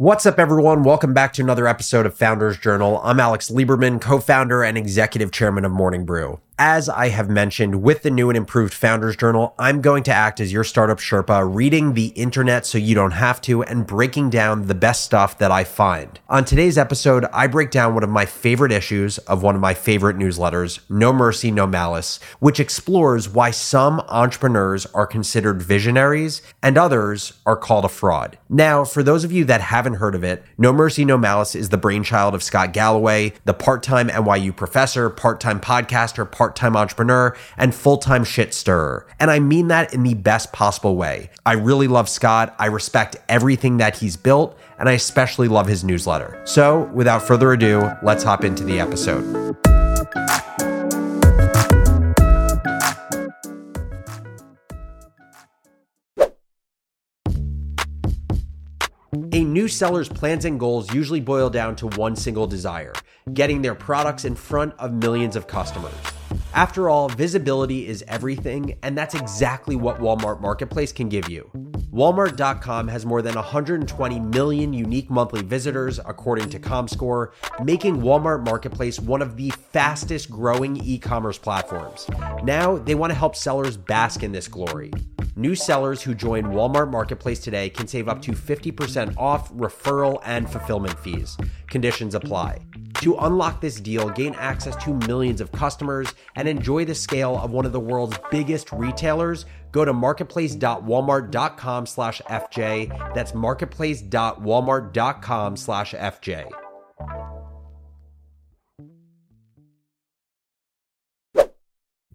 What's up, everyone? Welcome back to another episode of Founders Journal. I'm Alex Lieberman, co founder and executive chairman of Morning Brew. As I have mentioned, with the new and improved Founders Journal, I'm going to act as your startup Sherpa, reading the internet so you don't have to, and breaking down the best stuff that I find. On today's episode, I break down one of my favorite issues of one of my favorite newsletters, No Mercy, No Malice, which explores why some entrepreneurs are considered visionaries and others are called a fraud. Now, for those of you that haven't heard of it, No Mercy, No Malice is the brainchild of Scott Galloway, the part time NYU professor, part time podcaster, part part time entrepreneur, and full time shit stirrer. And I mean that in the best possible way. I really love Scott. I respect everything that he's built, and I especially love his newsletter. So, without further ado, let's hop into the episode. A new seller's plans and goals usually boil down to one single desire getting their products in front of millions of customers. After all, visibility is everything, and that's exactly what Walmart Marketplace can give you. Walmart.com has more than 120 million unique monthly visitors, according to ComScore, making Walmart Marketplace one of the fastest growing e commerce platforms. Now, they want to help sellers bask in this glory. New sellers who join Walmart Marketplace today can save up to 50% off referral and fulfillment fees. Conditions apply. To unlock this deal, gain access to millions of customers, and enjoy the scale of one of the world's biggest retailers, go to marketplace.walmart.com slash FJ. That's marketplace.walmart.com slash FJ.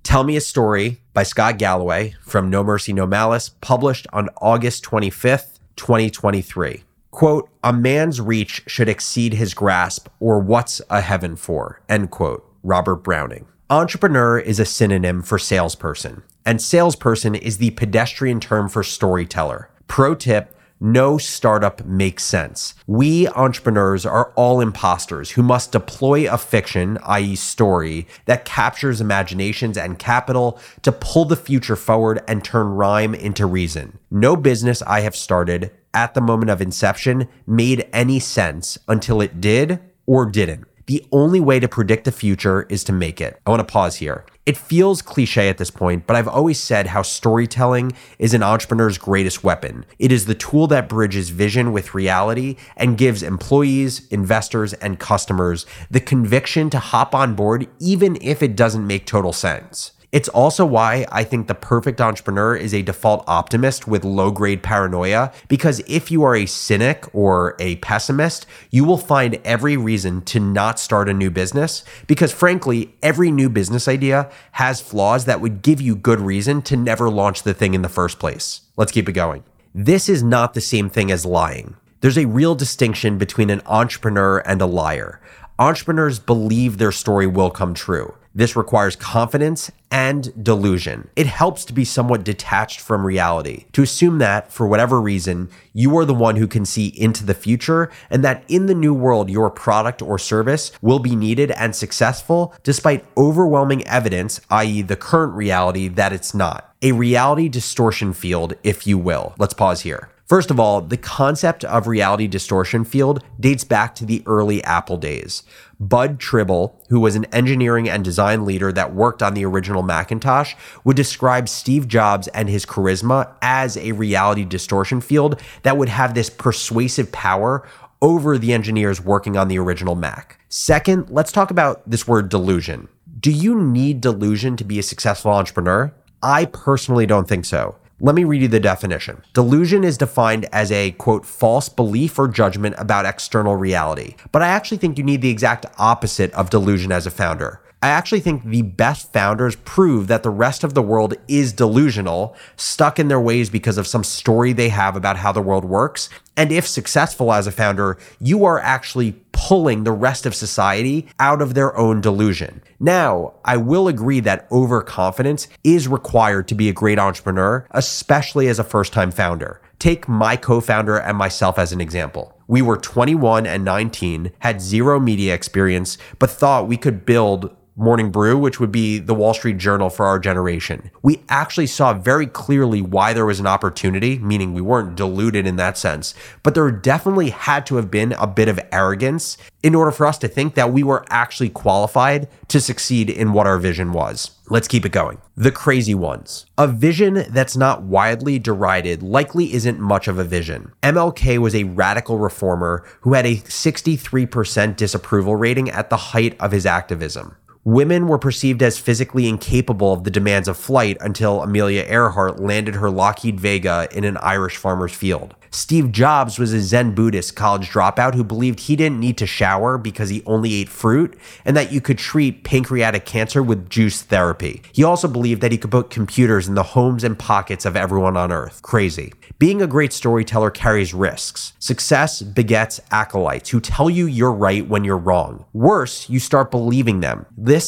Tell Me a Story by Scott Galloway from No Mercy, No Malice, published on August 25th, 2023 quote, a man's reach should exceed his grasp, or what's a heaven for, end quote, Robert Browning. Entrepreneur is a synonym for salesperson, and salesperson is the pedestrian term for storyteller. Pro tip, no startup makes sense. We entrepreneurs are all imposters who must deploy a fiction, i.e., story, that captures imaginations and capital to pull the future forward and turn rhyme into reason. No business I have started at the moment of inception made any sense until it did or didn't. The only way to predict the future is to make it. I want to pause here. It feels cliche at this point, but I've always said how storytelling is an entrepreneur's greatest weapon. It is the tool that bridges vision with reality and gives employees, investors, and customers the conviction to hop on board even if it doesn't make total sense. It's also why I think the perfect entrepreneur is a default optimist with low grade paranoia, because if you are a cynic or a pessimist, you will find every reason to not start a new business, because frankly, every new business idea has flaws that would give you good reason to never launch the thing in the first place. Let's keep it going. This is not the same thing as lying. There's a real distinction between an entrepreneur and a liar. Entrepreneurs believe their story will come true. This requires confidence and delusion. It helps to be somewhat detached from reality, to assume that, for whatever reason, you are the one who can see into the future and that in the new world, your product or service will be needed and successful despite overwhelming evidence, i.e., the current reality, that it's not. A reality distortion field, if you will. Let's pause here. First of all, the concept of reality distortion field dates back to the early Apple days. Bud Tribble, who was an engineering and design leader that worked on the original Macintosh, would describe Steve Jobs and his charisma as a reality distortion field that would have this persuasive power over the engineers working on the original Mac. Second, let's talk about this word delusion. Do you need delusion to be a successful entrepreneur? I personally don't think so. Let me read you the definition. Delusion is defined as a quote, false belief or judgment about external reality. But I actually think you need the exact opposite of delusion as a founder. I actually think the best founders prove that the rest of the world is delusional, stuck in their ways because of some story they have about how the world works. And if successful as a founder, you are actually pulling the rest of society out of their own delusion. Now, I will agree that overconfidence is required to be a great entrepreneur, especially as a first time founder. Take my co founder and myself as an example. We were 21 and 19, had zero media experience, but thought we could build Morning Brew, which would be the Wall Street Journal for our generation. We actually saw very clearly why there was an opportunity, meaning we weren't deluded in that sense, but there definitely had to have been a bit of arrogance in order for us to think that we were actually qualified to succeed in what our vision was. Let's keep it going. The crazy ones. A vision that's not widely derided likely isn't much of a vision. MLK was a radical reformer who had a 63% disapproval rating at the height of his activism. Women were perceived as physically incapable of the demands of flight until Amelia Earhart landed her Lockheed Vega in an Irish farmer's field. Steve Jobs was a Zen Buddhist college dropout who believed he didn't need to shower because he only ate fruit and that you could treat pancreatic cancer with juice therapy. He also believed that he could put computers in the homes and pockets of everyone on earth. Crazy. Being a great storyteller carries risks. Success begets acolytes who tell you you're right when you're wrong. Worse, you start believing them.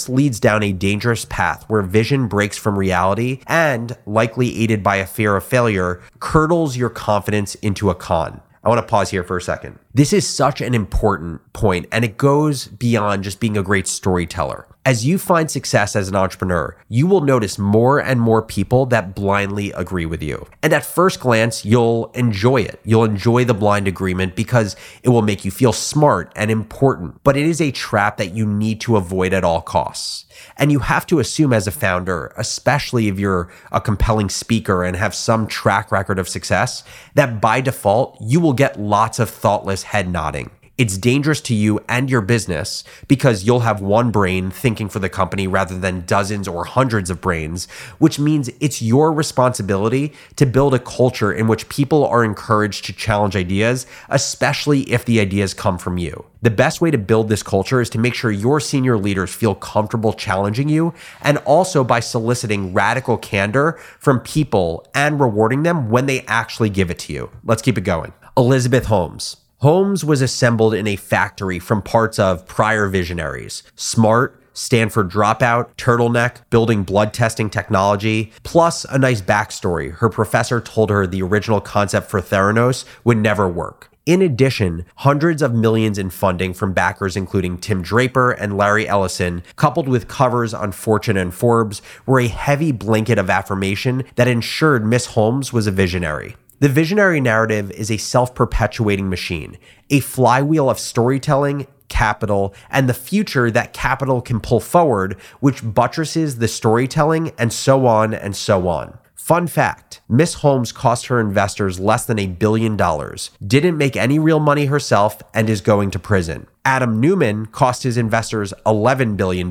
Leads down a dangerous path where vision breaks from reality and, likely aided by a fear of failure, curdles your confidence into a con. I want to pause here for a second. This is such an important point, and it goes beyond just being a great storyteller. As you find success as an entrepreneur, you will notice more and more people that blindly agree with you. And at first glance, you'll enjoy it. You'll enjoy the blind agreement because it will make you feel smart and important. But it is a trap that you need to avoid at all costs. And you have to assume as a founder, especially if you're a compelling speaker and have some track record of success, that by default, you will get lots of thoughtless head nodding. It's dangerous to you and your business because you'll have one brain thinking for the company rather than dozens or hundreds of brains, which means it's your responsibility to build a culture in which people are encouraged to challenge ideas, especially if the ideas come from you. The best way to build this culture is to make sure your senior leaders feel comfortable challenging you and also by soliciting radical candor from people and rewarding them when they actually give it to you. Let's keep it going. Elizabeth Holmes. Holmes was assembled in a factory from parts of prior visionaries. Smart, Stanford dropout, turtleneck, building blood testing technology, plus a nice backstory. Her professor told her the original concept for Theranos would never work. In addition, hundreds of millions in funding from backers including Tim Draper and Larry Ellison, coupled with covers on Fortune and Forbes, were a heavy blanket of affirmation that ensured Miss Holmes was a visionary. The visionary narrative is a self perpetuating machine, a flywheel of storytelling, capital, and the future that capital can pull forward, which buttresses the storytelling, and so on and so on. Fun fact Miss Holmes cost her investors less than a billion dollars, didn't make any real money herself, and is going to prison. Adam Neumann cost his investors $11 billion,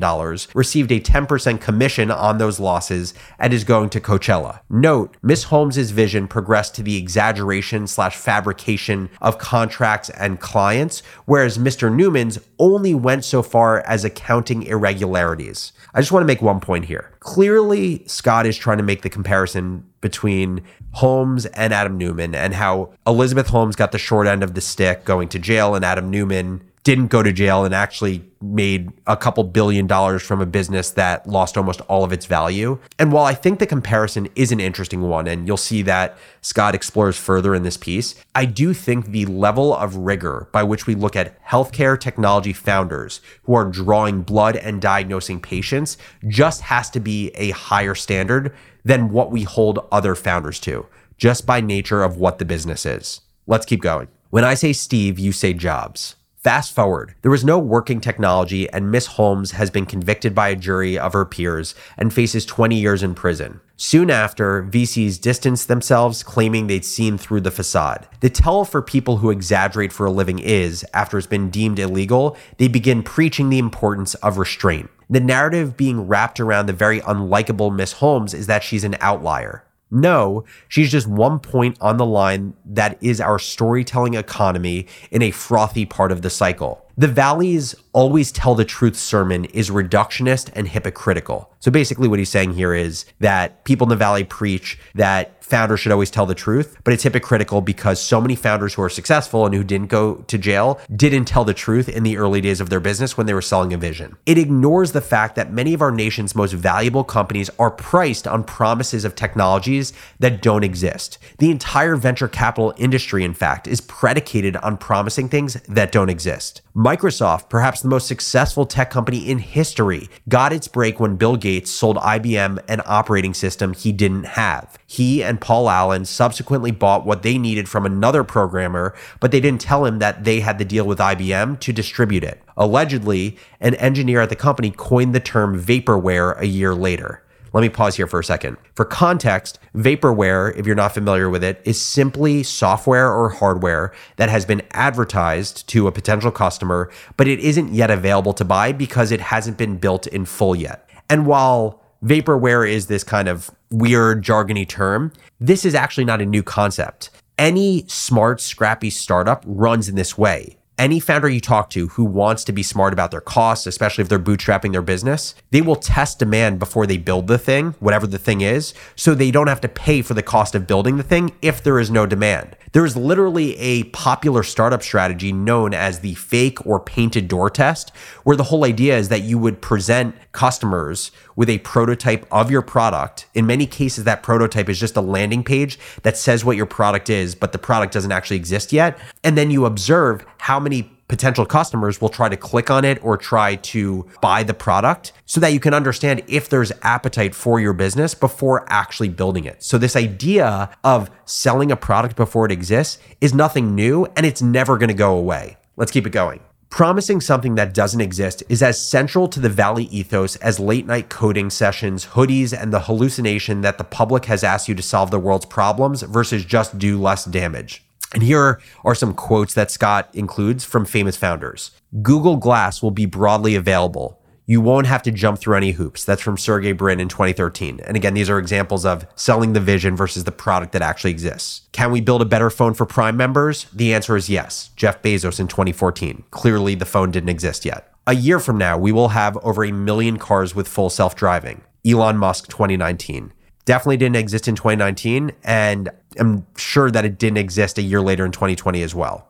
received a 10% commission on those losses, and is going to Coachella. Note, Miss Holmes's vision progressed to the exaggeration slash fabrication of contracts and clients, whereas Mr. Neumann's only went so far as accounting irregularities. I just want to make one point here. Clearly, Scott is trying to make the comparison between Holmes and Adam Neumann and how Elizabeth Holmes got the short end of the stick going to jail and Adam Neumann didn't go to jail and actually made a couple billion dollars from a business that lost almost all of its value. And while I think the comparison is an interesting one, and you'll see that Scott explores further in this piece, I do think the level of rigor by which we look at healthcare technology founders who are drawing blood and diagnosing patients just has to be a higher standard than what we hold other founders to, just by nature of what the business is. Let's keep going. When I say Steve, you say Jobs. Fast forward, there was no working technology, and Miss Holmes has been convicted by a jury of her peers and faces 20 years in prison. Soon after, VCs distanced themselves, claiming they'd seen through the facade. The tell for people who exaggerate for a living is, after it's been deemed illegal, they begin preaching the importance of restraint. The narrative being wrapped around the very unlikable Miss Holmes is that she's an outlier. No, she's just one point on the line that is our storytelling economy in a frothy part of the cycle. The Valley's always tell the truth sermon is reductionist and hypocritical. So basically, what he's saying here is that people in the Valley preach that founders should always tell the truth, but it's hypocritical because so many founders who are successful and who didn't go to jail didn't tell the truth in the early days of their business when they were selling a vision. It ignores the fact that many of our nation's most valuable companies are priced on promises of technologies that don't exist. The entire venture capital industry, in fact, is predicated on promising things that don't exist. Microsoft, perhaps the most successful tech company in history, got its break when Bill Gates sold IBM an operating system he didn't have. He and Paul Allen subsequently bought what they needed from another programmer, but they didn't tell him that they had the deal with IBM to distribute it. Allegedly, an engineer at the company coined the term vaporware a year later. Let me pause here for a second. For context, vaporware, if you're not familiar with it, is simply software or hardware that has been advertised to a potential customer, but it isn't yet available to buy because it hasn't been built in full yet. And while vaporware is this kind of weird jargony term, this is actually not a new concept. Any smart, scrappy startup runs in this way any founder you talk to who wants to be smart about their costs, especially if they're bootstrapping their business, they will test demand before they build the thing, whatever the thing is, so they don't have to pay for the cost of building the thing if there is no demand. There is literally a popular startup strategy known as the fake or painted door test, where the whole idea is that you would present customers with a prototype of your product. In many cases, that prototype is just a landing page that says what your product is, but the product doesn't actually exist yet. And then you observe how many potential customers will try to click on it or try to buy the product so that you can understand if there's appetite for your business before actually building it. So, this idea of selling a product before it exists is nothing new and it's never going to go away. Let's keep it going. Promising something that doesn't exist is as central to the Valley ethos as late night coding sessions, hoodies, and the hallucination that the public has asked you to solve the world's problems versus just do less damage. And here are some quotes that Scott includes from famous founders Google Glass will be broadly available. You won't have to jump through any hoops. That's from Sergey Brin in 2013. And again, these are examples of selling the vision versus the product that actually exists. Can we build a better phone for Prime members? The answer is yes. Jeff Bezos in 2014. Clearly, the phone didn't exist yet. A year from now, we will have over a million cars with full self driving. Elon Musk 2019 definitely didn't exist in 2019. And I'm sure that it didn't exist a year later in 2020 as well.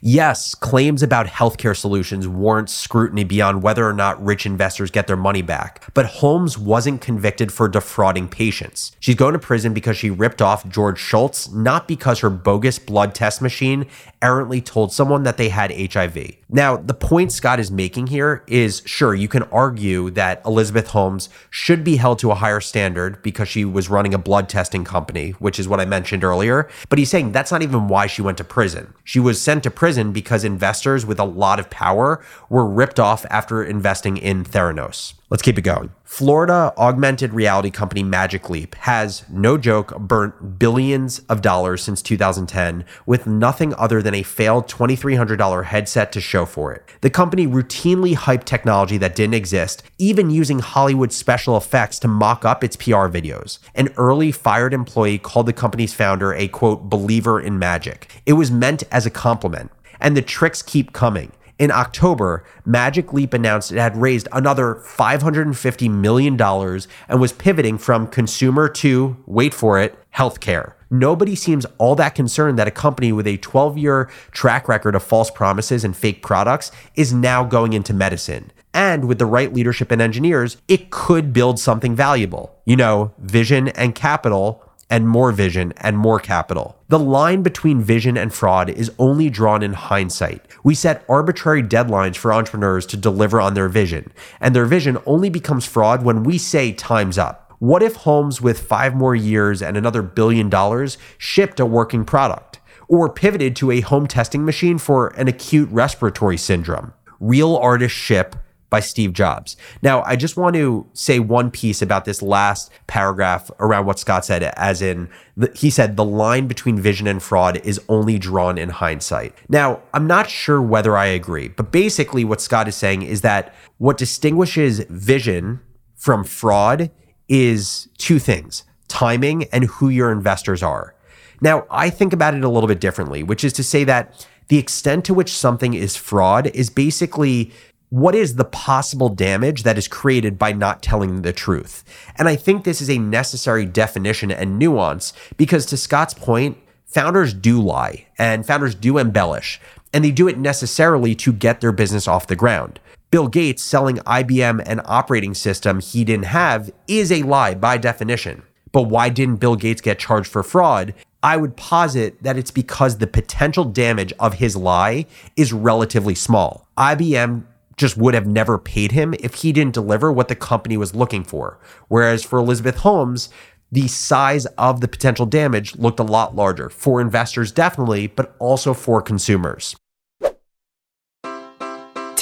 Yes, claims about healthcare solutions warrant scrutiny beyond whether or not rich investors get their money back. But Holmes wasn't convicted for defrauding patients. She's going to prison because she ripped off George Shultz, not because her bogus blood test machine errantly told someone that they had HIV. Now, the point Scott is making here is sure, you can argue that Elizabeth Holmes should be held to a higher standard because she was running a blood testing company, which is what I mentioned earlier. But he's saying that's not even why she went to prison. She was sent to prison because investors with a lot of power were ripped off after investing in Theranos. Let's keep it going. Florida augmented reality company Magic Leap has, no joke, burnt billions of dollars since 2010 with nothing other than a failed $2,300 headset to show for it. The company routinely hyped technology that didn't exist, even using Hollywood special effects to mock up its PR videos. An early fired employee called the company's founder a quote, believer in magic. It was meant as a compliment. And the tricks keep coming. In October, Magic Leap announced it had raised another $550 million and was pivoting from consumer to, wait for it, healthcare. Nobody seems all that concerned that a company with a 12 year track record of false promises and fake products is now going into medicine. And with the right leadership and engineers, it could build something valuable. You know, vision and capital and more vision and more capital. The line between vision and fraud is only drawn in hindsight. We set arbitrary deadlines for entrepreneurs to deliver on their vision, and their vision only becomes fraud when we say time's up. What if Holmes, with five more years and another billion dollars, shipped a working product? Or pivoted to a home testing machine for an acute respiratory syndrome? Real artists ship by Steve Jobs. Now, I just want to say one piece about this last paragraph around what Scott said, as in, he said, the line between vision and fraud is only drawn in hindsight. Now, I'm not sure whether I agree, but basically, what Scott is saying is that what distinguishes vision from fraud is two things timing and who your investors are. Now, I think about it a little bit differently, which is to say that the extent to which something is fraud is basically what is the possible damage that is created by not telling the truth? And I think this is a necessary definition and nuance because, to Scott's point, founders do lie and founders do embellish, and they do it necessarily to get their business off the ground. Bill Gates selling IBM an operating system he didn't have is a lie by definition. But why didn't Bill Gates get charged for fraud? I would posit that it's because the potential damage of his lie is relatively small. IBM just would have never paid him if he didn't deliver what the company was looking for. Whereas for Elizabeth Holmes, the size of the potential damage looked a lot larger for investors, definitely, but also for consumers.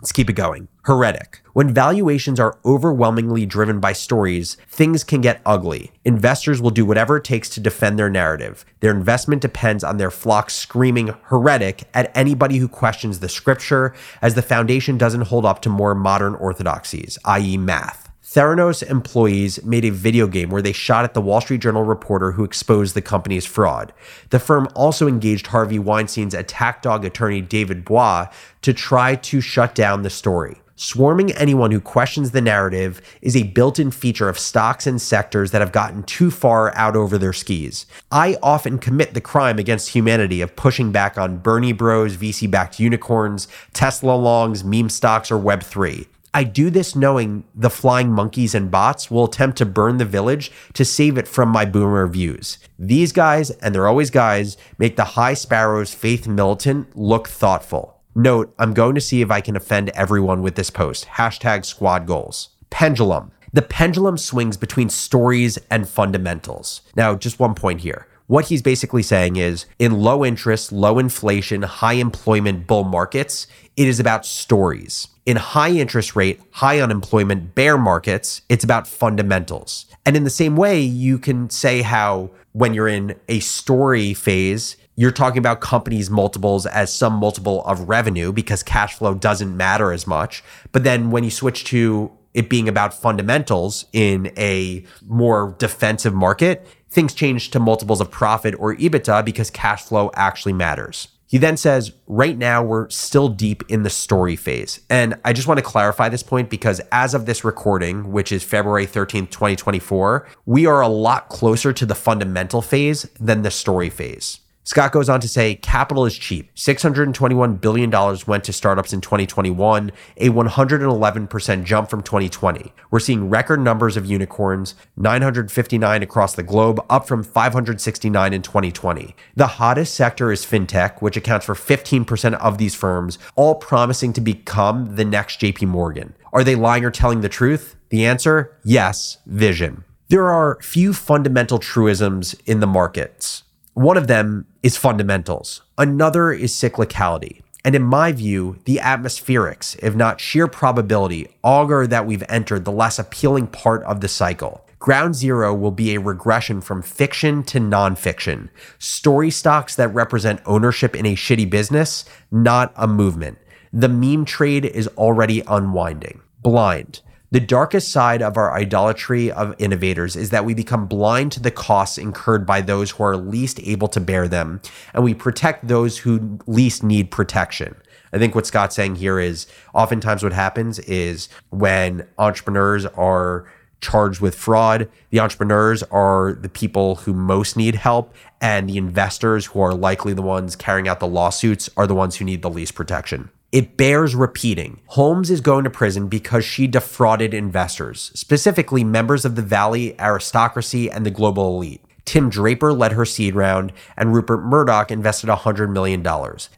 Let's keep it going. Heretic. When valuations are overwhelmingly driven by stories, things can get ugly. Investors will do whatever it takes to defend their narrative. Their investment depends on their flock screaming heretic at anybody who questions the scripture, as the foundation doesn't hold up to more modern orthodoxies, i.e., math. Theranos employees made a video game where they shot at the Wall Street Journal reporter who exposed the company's fraud. The firm also engaged Harvey Weinstein's attack dog attorney David Boies to try to shut down the story. Swarming anyone who questions the narrative is a built in feature of stocks and sectors that have gotten too far out over their skis. I often commit the crime against humanity of pushing back on Bernie Bros, VC backed unicorns, Tesla longs, meme stocks, or Web3. I do this knowing the flying monkeys and bots will attempt to burn the village to save it from my boomer views. These guys, and they're always guys, make the High Sparrows Faith Militant look thoughtful. Note, I'm going to see if I can offend everyone with this post. Hashtag squad goals. Pendulum. The pendulum swings between stories and fundamentals. Now, just one point here. What he's basically saying is in low interest, low inflation, high employment bull markets, it is about stories. In high interest rate, high unemployment bear markets, it's about fundamentals. And in the same way, you can say how when you're in a story phase, you're talking about companies' multiples as some multiple of revenue because cash flow doesn't matter as much. But then when you switch to it being about fundamentals in a more defensive market, things change to multiples of profit or EBITDA because cash flow actually matters. He then says, right now we're still deep in the story phase. And I just want to clarify this point because as of this recording, which is February 13th, 2024, we are a lot closer to the fundamental phase than the story phase. Scott goes on to say capital is cheap. $621 billion went to startups in 2021, a 111% jump from 2020. We're seeing record numbers of unicorns, 959 across the globe, up from 569 in 2020. The hottest sector is fintech, which accounts for 15% of these firms, all promising to become the next JP Morgan. Are they lying or telling the truth? The answer yes, vision. There are few fundamental truisms in the markets. One of them is fundamentals, another is cyclicality. And in my view, the atmospherics, if not sheer probability, augur that we've entered the less appealing part of the cycle. Ground Zero will be a regression from fiction to nonfiction. Story stocks that represent ownership in a shitty business, not a movement. The meme trade is already unwinding. Blind. The darkest side of our idolatry of innovators is that we become blind to the costs incurred by those who are least able to bear them, and we protect those who least need protection. I think what Scott's saying here is oftentimes what happens is when entrepreneurs are charged with fraud, the entrepreneurs are the people who most need help, and the investors who are likely the ones carrying out the lawsuits are the ones who need the least protection. It bears repeating. Holmes is going to prison because she defrauded investors, specifically members of the Valley aristocracy and the global elite. Tim Draper led her seed round, and Rupert Murdoch invested $100 million.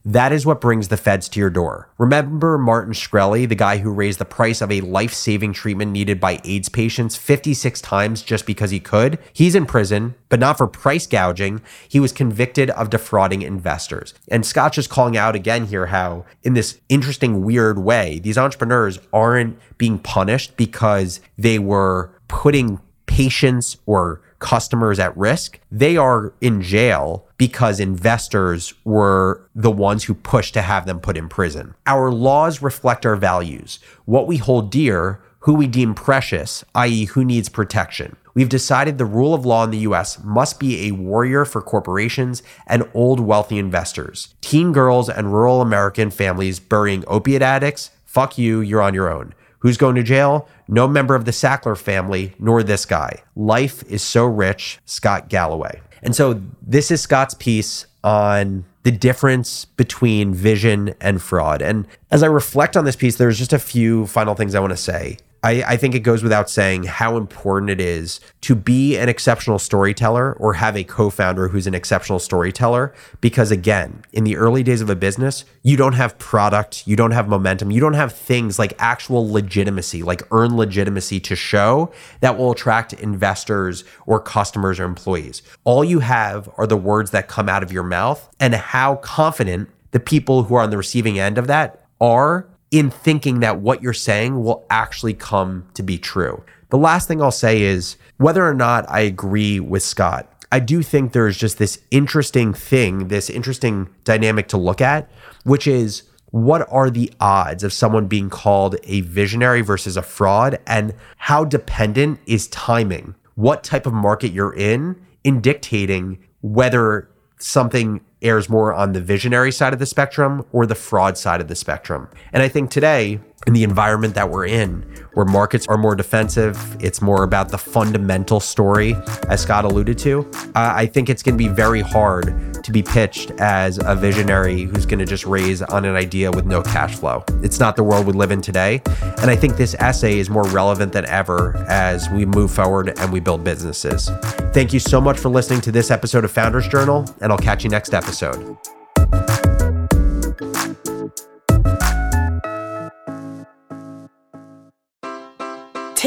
That is what brings the feds to your door. Remember Martin Shkreli, the guy who raised the price of a life saving treatment needed by AIDS patients 56 times just because he could? He's in prison, but not for price gouging. He was convicted of defrauding investors. And Scott's just calling out again here how, in this interesting, weird way, these entrepreneurs aren't being punished because they were putting patients or customers at risk, they are in jail because investors were the ones who pushed to have them put in prison. Our laws reflect our values, what we hold dear, who we deem precious, i.e., who needs protection. We've decided the rule of law in the US must be a warrior for corporations and old wealthy investors. Teen girls and rural American families burying opiate addicts, fuck you, you're on your own. Who's going to jail? No member of the Sackler family, nor this guy. Life is so rich, Scott Galloway. And so this is Scott's piece on the difference between vision and fraud. And as I reflect on this piece, there's just a few final things I want to say. I, I, think it goes without saying how important it is to be an exceptional storyteller or have a co founder who's an exceptional storyteller. Because again, in the early days of a business, you don't have product, you don't have momentum, you don't have things like actual legitimacy, like earn legitimacy to show that will attract investors or customers or employees. All you have are the words that come out of your mouth and how confident the people who are on the receiving end of that are in thinking that what you're saying will actually come to be true. The last thing I'll say is whether or not I agree with Scott, I do think there's just this interesting thing, this interesting dynamic to look at, which is what are the odds of someone being called a visionary versus a fraud and how dependent is timing? What type of market you're in in dictating whether something airs more on the visionary side of the spectrum or the fraud side of the spectrum. And I think today, in the environment that we're in, where markets are more defensive, it's more about the fundamental story, as Scott alluded to. Uh, I think it's going to be very hard to be pitched as a visionary who's going to just raise on an idea with no cash flow. It's not the world we live in today. And I think this essay is more relevant than ever as we move forward and we build businesses. Thank you so much for listening to this episode of Founders Journal, and I'll catch you next episode.